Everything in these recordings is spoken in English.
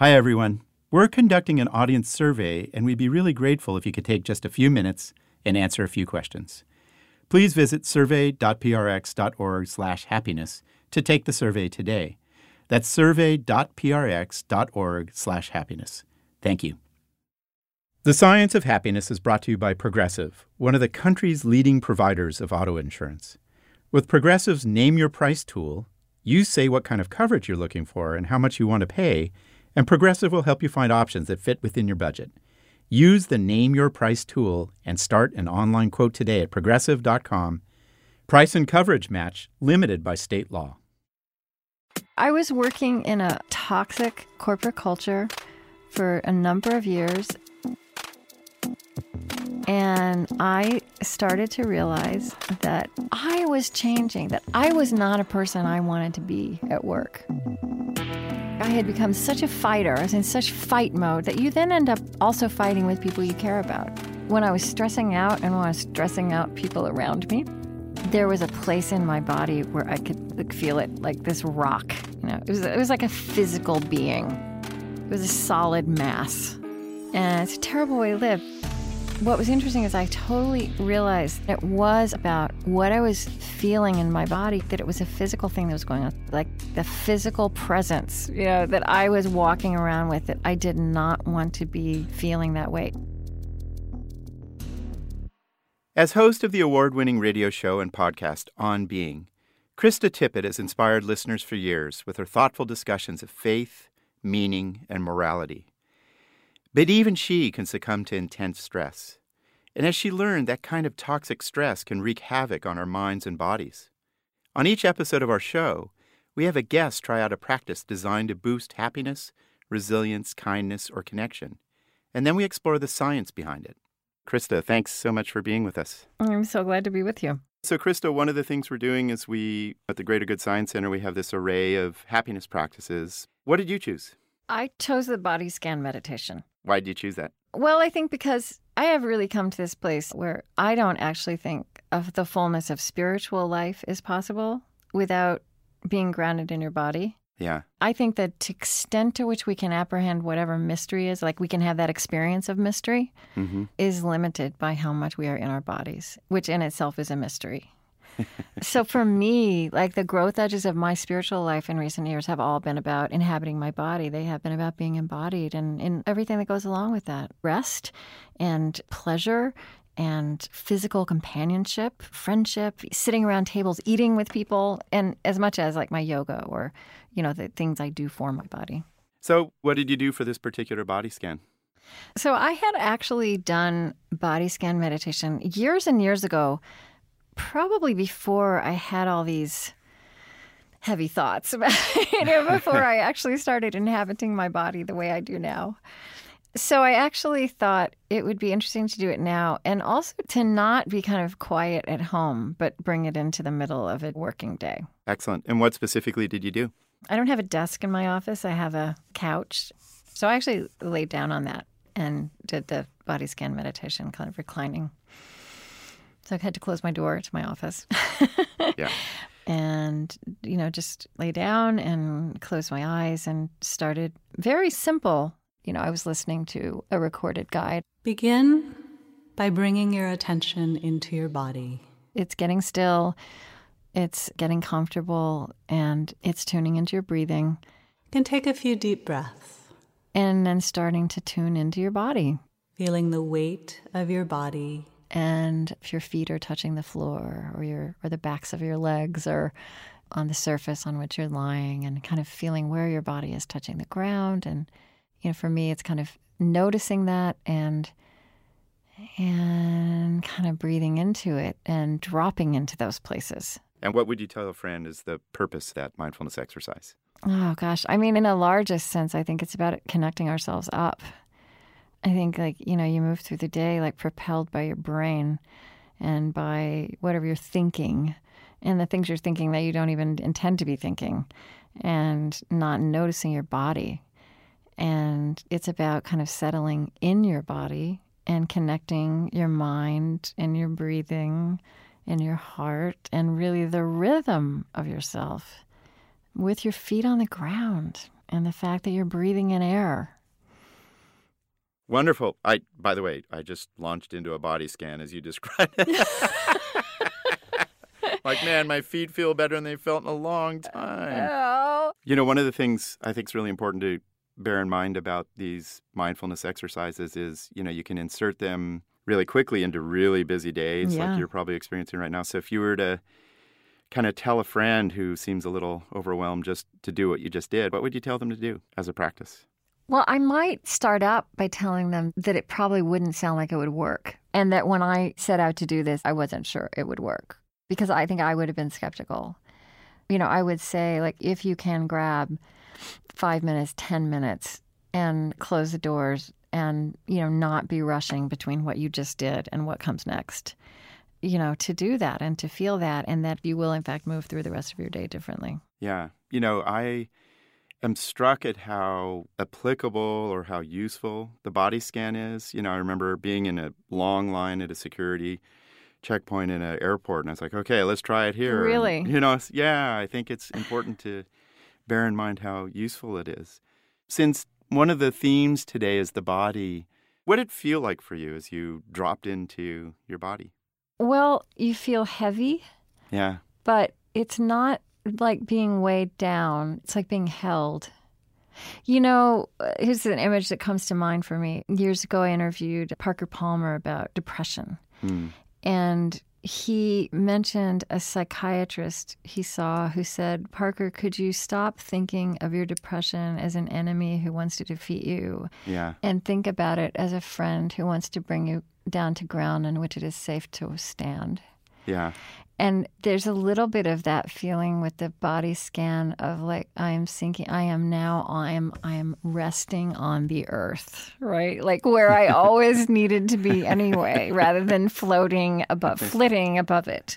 Hi, everyone. We're conducting an audience survey, and we'd be really grateful if you could take just a few minutes and answer a few questions. Please visit survey.prx.org/happiness to take the survey today. That's survey.prx.org/happiness. Thank you. The Science of Happiness is brought to you by Progressive, one of the country's leading providers of auto insurance. With Progressive's Name Your Price tool, you say what kind of coverage you're looking for and how much you want to pay, and Progressive will help you find options that fit within your budget. Use the Name Your Price tool and start an online quote today at progressive.com. Price and coverage match limited by state law. I was working in a toxic corporate culture for a number of years. And I started to realize that I was changing, that I was not a person I wanted to be at work. I had become such a fighter, I was in such fight mode that you then end up also fighting with people you care about. When I was stressing out and when I was stressing out people around me, there was a place in my body where I could like, feel it like this rock. You know, it was it was like a physical being. It was a solid mass, and it's a terrible way to live. What was interesting is I totally realized it was about what I was feeling in my body, that it was a physical thing that was going on, like the physical presence, you know, that I was walking around with, that I did not want to be feeling that way. As host of the award winning radio show and podcast On Being, Krista Tippett has inspired listeners for years with her thoughtful discussions of faith, meaning, and morality. But even she can succumb to intense stress. And as she learned, that kind of toxic stress can wreak havoc on our minds and bodies. On each episode of our show, we have a guest try out a practice designed to boost happiness, resilience, kindness, or connection. And then we explore the science behind it. Krista, thanks so much for being with us. I'm so glad to be with you. So, Krista, one of the things we're doing is we, at the Greater Good Science Center, we have this array of happiness practices. What did you choose? I chose the body scan meditation. Why did you choose that? Well, I think because I have really come to this place where I don't actually think of the fullness of spiritual life is possible without being grounded in your body. Yeah. I think that to extent to which we can apprehend whatever mystery is, like we can have that experience of mystery, Mm-hmm. is limited by how much we are in our bodies, which in itself is a mystery. So for me, like the growth edges of my spiritual life in recent years have all been about inhabiting my body. They have been about being embodied and, and everything that goes along with that. Rest and pleasure and physical companionship, friendship, sitting around tables, eating with people, and as much as like my yoga or, you know, the things I do for my body. So, what did you do for this particular body scan? So I had actually done body scan meditation years and years ago, probably before I had all these heavy thoughts about you know, before I actually started inhabiting my body the way I do now. So I actually thought it would be interesting to do it now and also to not be kind of quiet at home, but bring it into the middle of a working day. Excellent. And what specifically did you do? I don't have a desk in my office. I have a couch. So I actually laid down on that and did the body scan meditation, kind of reclining. So I had to close my door to my office. Yeah. And, you know, just lay down and close my eyes and started very simple. You know, I was listening to a recorded guide. Begin by bringing your attention into your body. It's getting still, it's getting comfortable, and it's tuning into your breathing. You can take a few deep breaths, And then starting to tune into your body. feeling the weight of your body and if your feet are touching the floor or your or the backs of your legs or on the surface on which you're lying and kind of feeling where your body is touching the ground and you know for me it's kind of noticing that and and kind of breathing into it and dropping into those places And what would you tell a friend is the purpose of that mindfulness exercise? Oh gosh, I mean, in a largest sense, I think it's about connecting ourselves up. I think, like you know, you move through the day like propelled by your brain and by whatever you're thinking, and the things you're thinking that you don't even intend to be thinking, and not noticing your body. And it's about kind of settling in your body and connecting your mind and your breathing and your heart and really the rhythm of yourself with your feet on the ground and the fact that you're breathing in air. Wonderful. I by the way, I just launched into a body scan as you described it. like, man, my feet feel better than they felt in a long uh, time. Oh. You know, one of the things I think is really important to bear in mind about these mindfulness exercises is, you know, you can insert them really quickly into really busy days Yeah. like you're probably experiencing right now. So if you were to kind of tell a friend who seems a little overwhelmed just to do what you just did, what would you tell them to do as a practice? Well, I might start out by telling them that it probably wouldn't sound like it would work. And that when I set out to do this, I wasn't sure it would work because I think I would have been skeptical. You know, I would say, like, if you can grab five minutes, 10 minutes, and close the doors and, you know, not be rushing between what you just did and what comes next, you know, to do that and to feel that, and that you will, in fact, move through the rest of your day differently. Yeah. You know, I am struck at how applicable or how useful the body scan is. You know, I remember being in a long line at a security checkpoint in an airport, and I was like, okay, let's try it here. And, Really? you know, yeah, I think it's important to bear in mind how useful it is. Since one of the themes today is the body, what did it feel like for you as you dropped into your body? Well, you feel heavy. Yeah. but it's not like being weighed down. It's like being held. You know, here's an image that comes to mind for me. Years ago, I interviewed Parker Palmer about depression, Hmm. and he mentioned a psychiatrist he saw who said, Parker, could you stop thinking of your depression as an enemy who wants to defeat you Yeah. and think about it as a friend who wants to bring you down to ground on which it is safe to stand? Yeah. And there's a little bit of that feeling with the body scan of like I am sinking I am now I am I am resting on the earth, right? Like where I always needed to be anyway, rather than floating above flitting above it.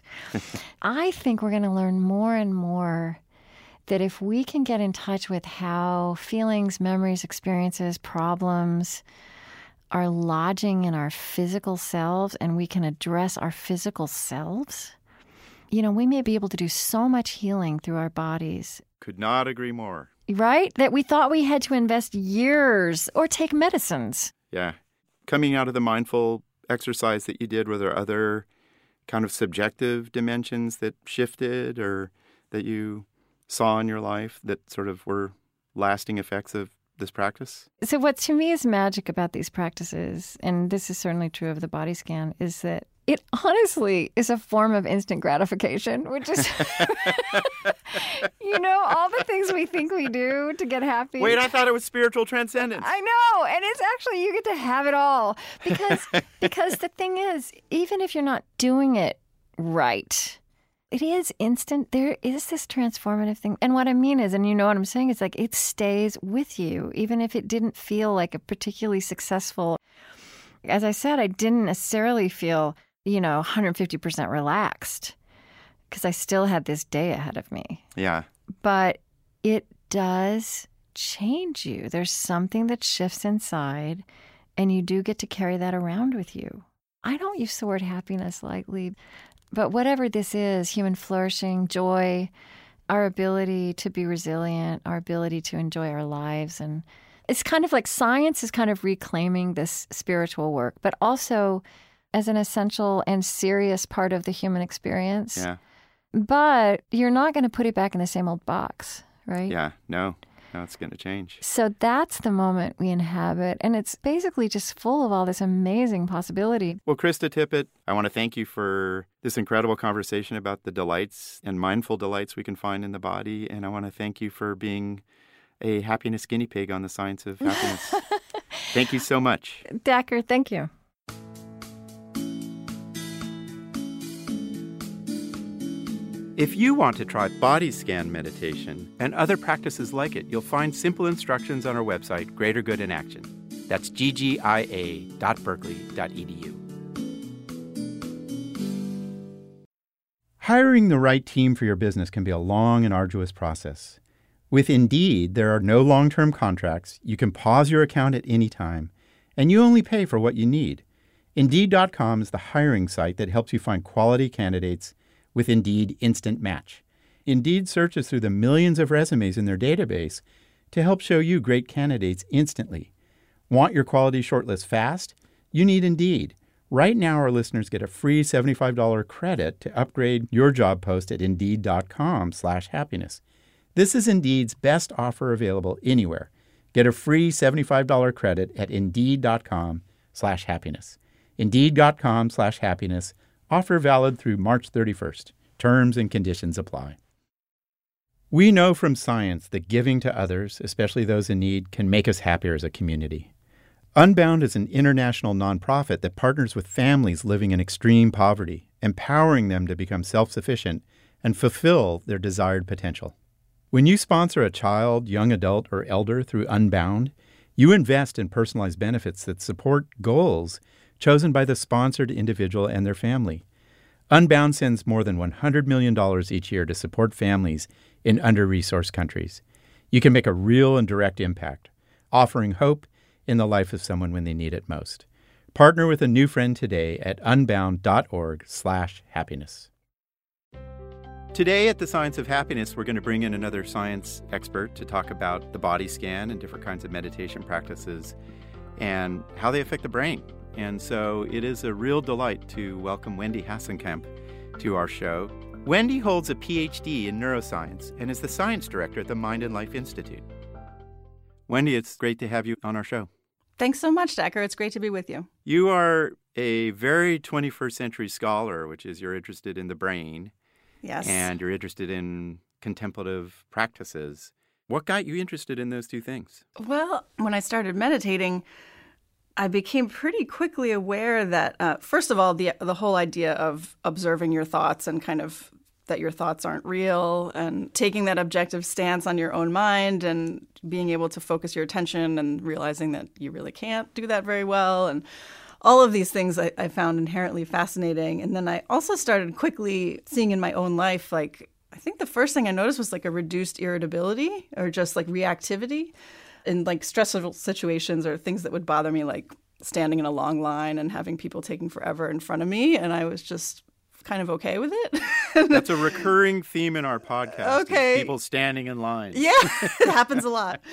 I think we're going to learn more and more that if we can get in touch with how feelings, memories, experiences, problems are lodging in our physical selves and we can address our physical selves, you know, we may be able to do so much healing through our bodies, Could not agree more. right? That we thought we had to invest years or take medicines. Yeah. Coming out of the mindful exercise that you did, were there other kind of subjective dimensions that shifted or that you saw in your life that sort of were lasting effects of this practice? So, what to me is magic about these practices, and this is certainly true of the body scan, is that it honestly is a form of instant gratification, which is, you know, all the things we think we do to get happy. Wait, I thought it was spiritual transcendence. I know, and it's actually you get to have it all because because the thing is, even if you're not doing it right, it is instant. There is this transformative thing, and what I mean is, and you know what I'm saying, is like it stays with you, even if it didn't feel like a particularly successful. As I said, I didn't necessarily feel, you know, 150% relaxed because I still had this day ahead of me Yeah. but it does change you. There's something that shifts inside, and you do get to carry that around with you. I don't use the word happiness lightly, but whatever this is human flourishing, joy, our ability to be resilient, our ability to enjoy our lives. And it's kind of like science is kind of reclaiming this spiritual work, but also as an essential and serious part of the human experience. Yeah. But you're not going to put it back in the same old box, right? Yeah. No. No, it's going to change. So that's the moment we inhabit. And it's basically just full of all this amazing possibility. Well, Krista Tippett, I want to thank you for this incredible conversation about the delights and mindful delights we can find in the body. And I want to thank you for being a happiness guinea pig on the science of happiness. thank you so much. Dacher, thank you. If you want to try body scan meditation and other practices like it, you'll find simple instructions on our website, Greater Good in Action. That's ggia.berkeley.edu. Hiring the right team for your business can be a long and arduous process. With Indeed, there are no long term contracts. You can pause your account at any time, and you only pay for what you need. Indeed.com is the hiring site that helps you find quality candidates with Indeed Instant Match. Indeed searches through the millions of resumes in their database to help show you great candidates instantly. Want your quality shortlist fast? You need Indeed. Right now, our listeners get a free $75 credit to upgrade your job post at Indeed.com slash happiness. This is Indeed's best offer available anywhere. Get a free $75 credit at Indeed.com slash happiness. Indeed.com/happiness. Offer valid through March 31st. Terms and conditions apply. We know from science that giving to others, especially those in need, can make us happier as a community. Unbound is an international nonprofit that partners with families living in extreme poverty, empowering them to become self sufficient and fulfill their desired potential. When you sponsor a child, young adult, or elder through Unbound, you invest in personalized benefits that support goals chosen by the sponsored individual and their family. Unbound sends more than $100 million each year to support families in under resourced countries. You can make a real and direct impact, offering hope in the life of someone when they need it most. Partner with a new friend today at unbound.org/happiness. Today at the Science of Happiness, we're going to bring in another science expert to talk about the body scan and different kinds of meditation practices and how they affect the brain. And so it is a real delight to welcome Wendy Hasenkamp to our show. Wendy holds a PhD in neuroscience and is the science director at the Mind and Life Institute. Wendy, it's great to have you on our show. Thanks so much, Dacher. It's great to be with you. You are a very 21st century scholar, which is you're interested in the brain. Yes. And you're interested in contemplative practices. What got you interested in those two things? Well, when I started meditating, I became pretty quickly aware that, uh, first of all, the the whole idea of observing your thoughts and kind of that your thoughts aren't real and taking that objective stance on your own mind and being able to focus your attention and realizing that you really can't do that very well and all of these things I, I found inherently fascinating. And then i also started quickly seeing in my own life like i think the first thing i noticed was like a reduced irritability or just like reactivity in like stressful situations or things that would bother me like standing in a long line and having people taking forever in front of me and i was just kind of okay with it. That's a recurring theme in our podcast. Okay. People standing in line. Yeah, it happens a lot.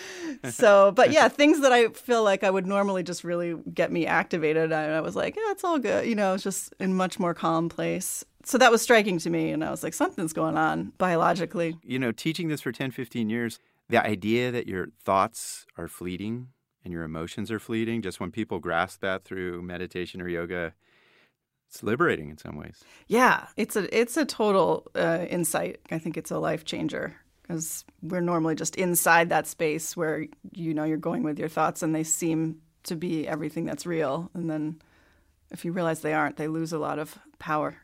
So, but yeah, things that I feel like I would normally just really get me activated. I, I was like, yeah, it's all good. You know, it's just in much more calm place. So that was striking to me. And I was like, something's going on biologically. You know, teaching this for 10, 15 years, the idea that your thoughts are fleeting and your emotions are fleeting, just when people grasp that through meditation or yoga, it's liberating in some ways. Yeah, it's a it's a total uh, insight. I think it's a life changer because we're normally just inside that space where you know you're going with your thoughts and they seem to be everything that's real, and then if you realize they aren't, they lose a lot of power.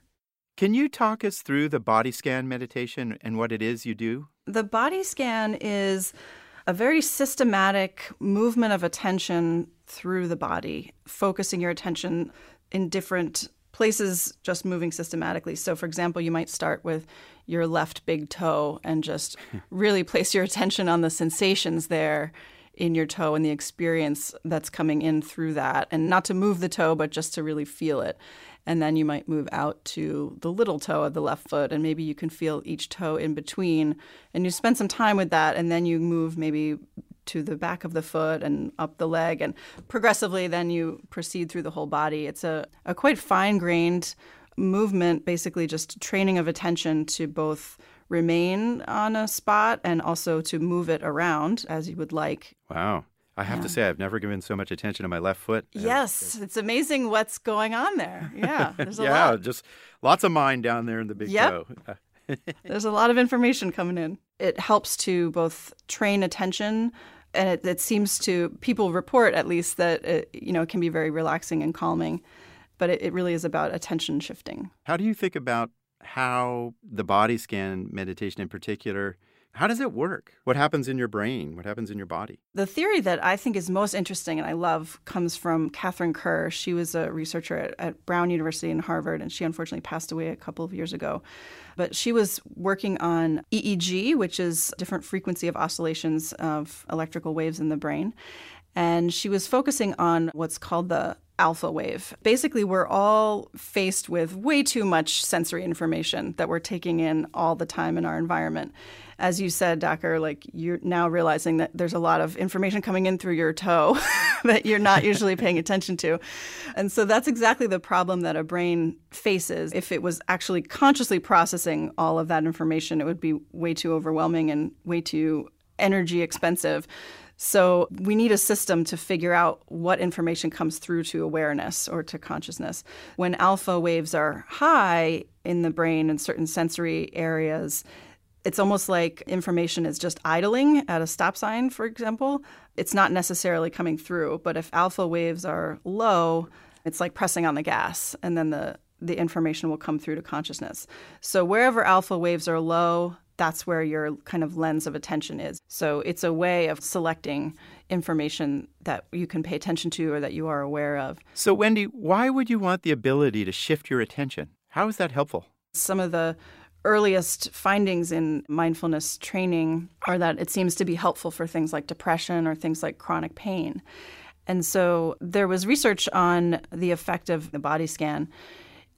Can you talk us through the body scan meditation and what it is you do? The body scan is a very systematic movement of attention through the body, focusing your attention in different places just moving systematically. So, for example, you might start with your left big toe and just really place your attention on the sensations there in your toe and the experience that's coming in through that. And not to move the toe, but just to really feel it. And then you might move out to the little toe of the left foot, and maybe you can feel each toe in between. And you spend some time with that, and then you move maybe to the back of the foot and up the leg, and progressively then you proceed through the whole body. It's a, a quite fine grained movement, basically just training of attention to both remain on a spot and also to move it around as you would like. Wow. I have yeah. to say, I've never given so much attention to my left foot. Yes, it's amazing what's going on there. Yeah, there's a yeah, lot. just lots of mind down there in the big yep. toe. there's a lot of information coming in. It helps to both train attention and it, it, seems to people report at least that it, you know it can be very relaxing and calming but it, it, really is about attention shifting how do you think about how the body scan meditation in particular how does it work? What happens in your brain? What happens in your body? The theory that I think is most interesting and I love comes from Catherine Kerr. She was a researcher at, at Brown University in Harvard, and she unfortunately passed away a couple of years ago. But she was working on EEG, which is different frequency of oscillations of electrical waves in the brain. And she was focusing on what's called the alpha wave. Basically, we're all faced with way too much sensory information that we're taking in all the time in our environment. As you said, Dacher, like you're now realizing that there's a lot of information coming in through your toe that you're not usually paying attention to. And so that's exactly the problem that a brain faces. If it was actually consciously processing all of that information, it would be way too overwhelming and way too energy expensive. So we need a system to figure out what information comes through to awareness or to consciousness. When alpha waves are high in the brain in certain sensory areas, it's almost like information is just idling at a stop sign, for example. It's not necessarily coming through, but if alpha waves are low, it's like pressing on the gas, and then the, the information will come through to consciousness. So wherever alpha waves are low, that's where your kind of lens of attention is. So it's a way of selecting information that you can pay attention to or that you are aware of. So, Wendy, why would you want the ability to shift your attention? How is that helpful? Some of the earliest findings in mindfulness training are that it seems to be helpful for things like depression or things like chronic pain. And so there was research on the effect of the body scan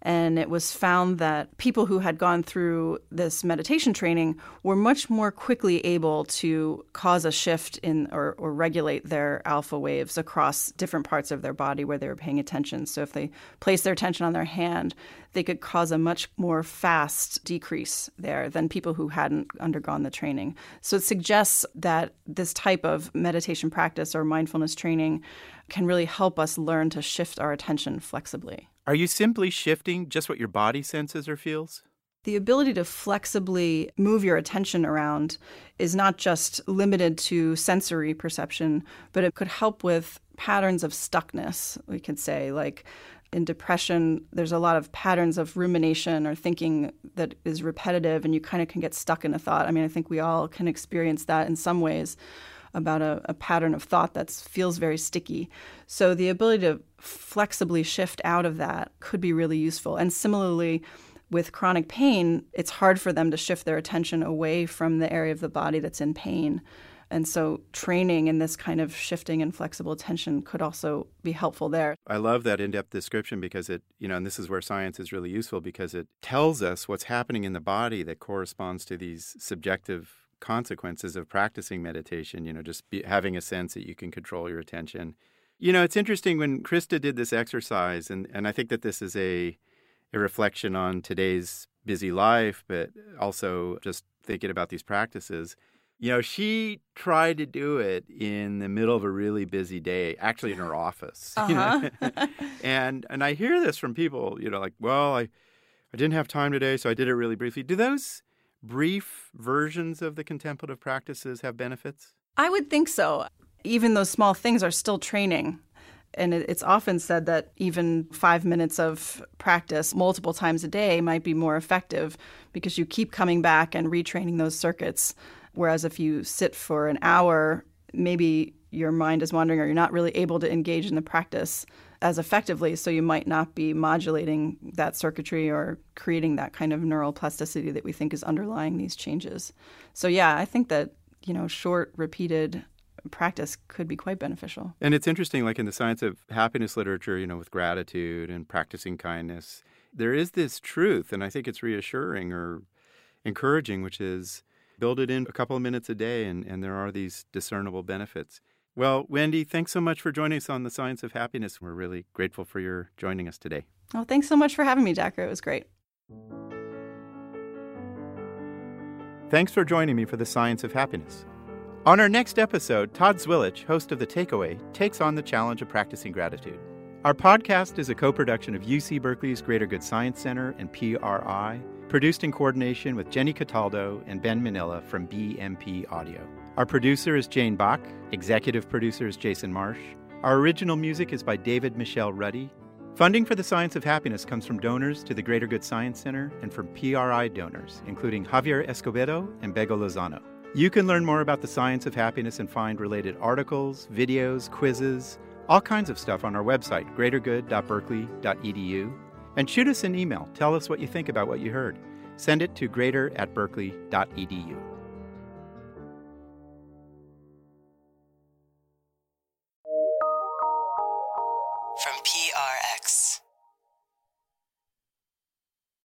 and it was found that people who had gone through this meditation training were much more quickly able to cause a shift in or, or, regulate their alpha waves across different parts of their body where they were paying attention. So if they placed their attention on their hand, they could cause a much more fast decrease there than people who hadn't undergone the training. So it suggests that this type of meditation practice or mindfulness training can really help us learn to shift our attention flexibly. Are you simply shifting just what your body senses or feels? The ability to flexibly move your attention around is not just limited to sensory perception, but it could help with patterns of stuckness, we could say. Like in depression, there's a lot of patterns of rumination or thinking that is repetitive, and you kind of can get stuck in a thought. I mean, I think we all can experience that in some ways about a, a pattern of thought that feels very sticky. So the ability to flexibly shift out of that could be really useful. And similarly, with chronic pain, it's hard for them to shift their attention away from the area of the body that's in pain. And so, training in this kind of shifting and flexible attention could also be helpful there. I love that in depth description because it, you know, and this is where science is really useful because it tells us what's happening in the body that corresponds to these subjective consequences of practicing meditation, you know, just be, having a sense that you can control your attention. You know, it's interesting when Krista did this exercise, and, and I think that this is a, a reflection on today's busy life, but also just thinking about these practices. You know, she tried to do it in the middle of a really busy day, actually in her office. Uh-huh. You know? Uh-huh. and and I hear this from people, you know, like, well, I I didn't have time today, so I did it really briefly. Do those brief versions of the contemplative practices have benefits? I would think so. Even those small things are still training. And it's often said that even five minutes of practice multiple times a day might be more effective because you keep coming back and retraining those circuits. Whereas if you sit for an hour, maybe your mind is wandering or you're not really able to engage in the practice as effectively. So you might not be modulating that circuitry or creating that kind of neural plasticity that we think is underlying these changes. So yeah, I think that you know short, repeated practice could be quite beneficial. And it's interesting, like in the science of happiness literature, you know, with gratitude and practicing kindness, there is this truth, and I think it's reassuring or encouraging, which is build it in a couple of minutes a day, and, and there are these discernible benefits. Well, Wendy, thanks so much for joining us on the Science of Happiness. We're really grateful for your joining us today. Oh, thanks so much for having me, Dacher. It was great. Thanks for joining me for the Science of Happiness. On our next episode, Todd Zwillich, host of The Takeaway, takes on the challenge of practicing gratitude. Our podcast is a co production of UC Berkeley's Greater Good Science Center and PRI, produced in coordination with Jenny Cataldo and Ben Manilla from BMP Audio. Our producer is Jane Bach. Executive producer is Jason Marsh. Our original music is by David Michelle Ruddy. Funding for the Science of Happiness comes from donors to the Greater Good Science Center and from PRI donors, including Javier Escobedo and Bego Lozano. You can learn more about the science of happiness and find related articles, videos, quizzes, all kinds of stuff on our website, greatergood.berkeley.edu. And shoot us an email. Tell us what you think about what you heard. Send it to greater at berkeley.edu.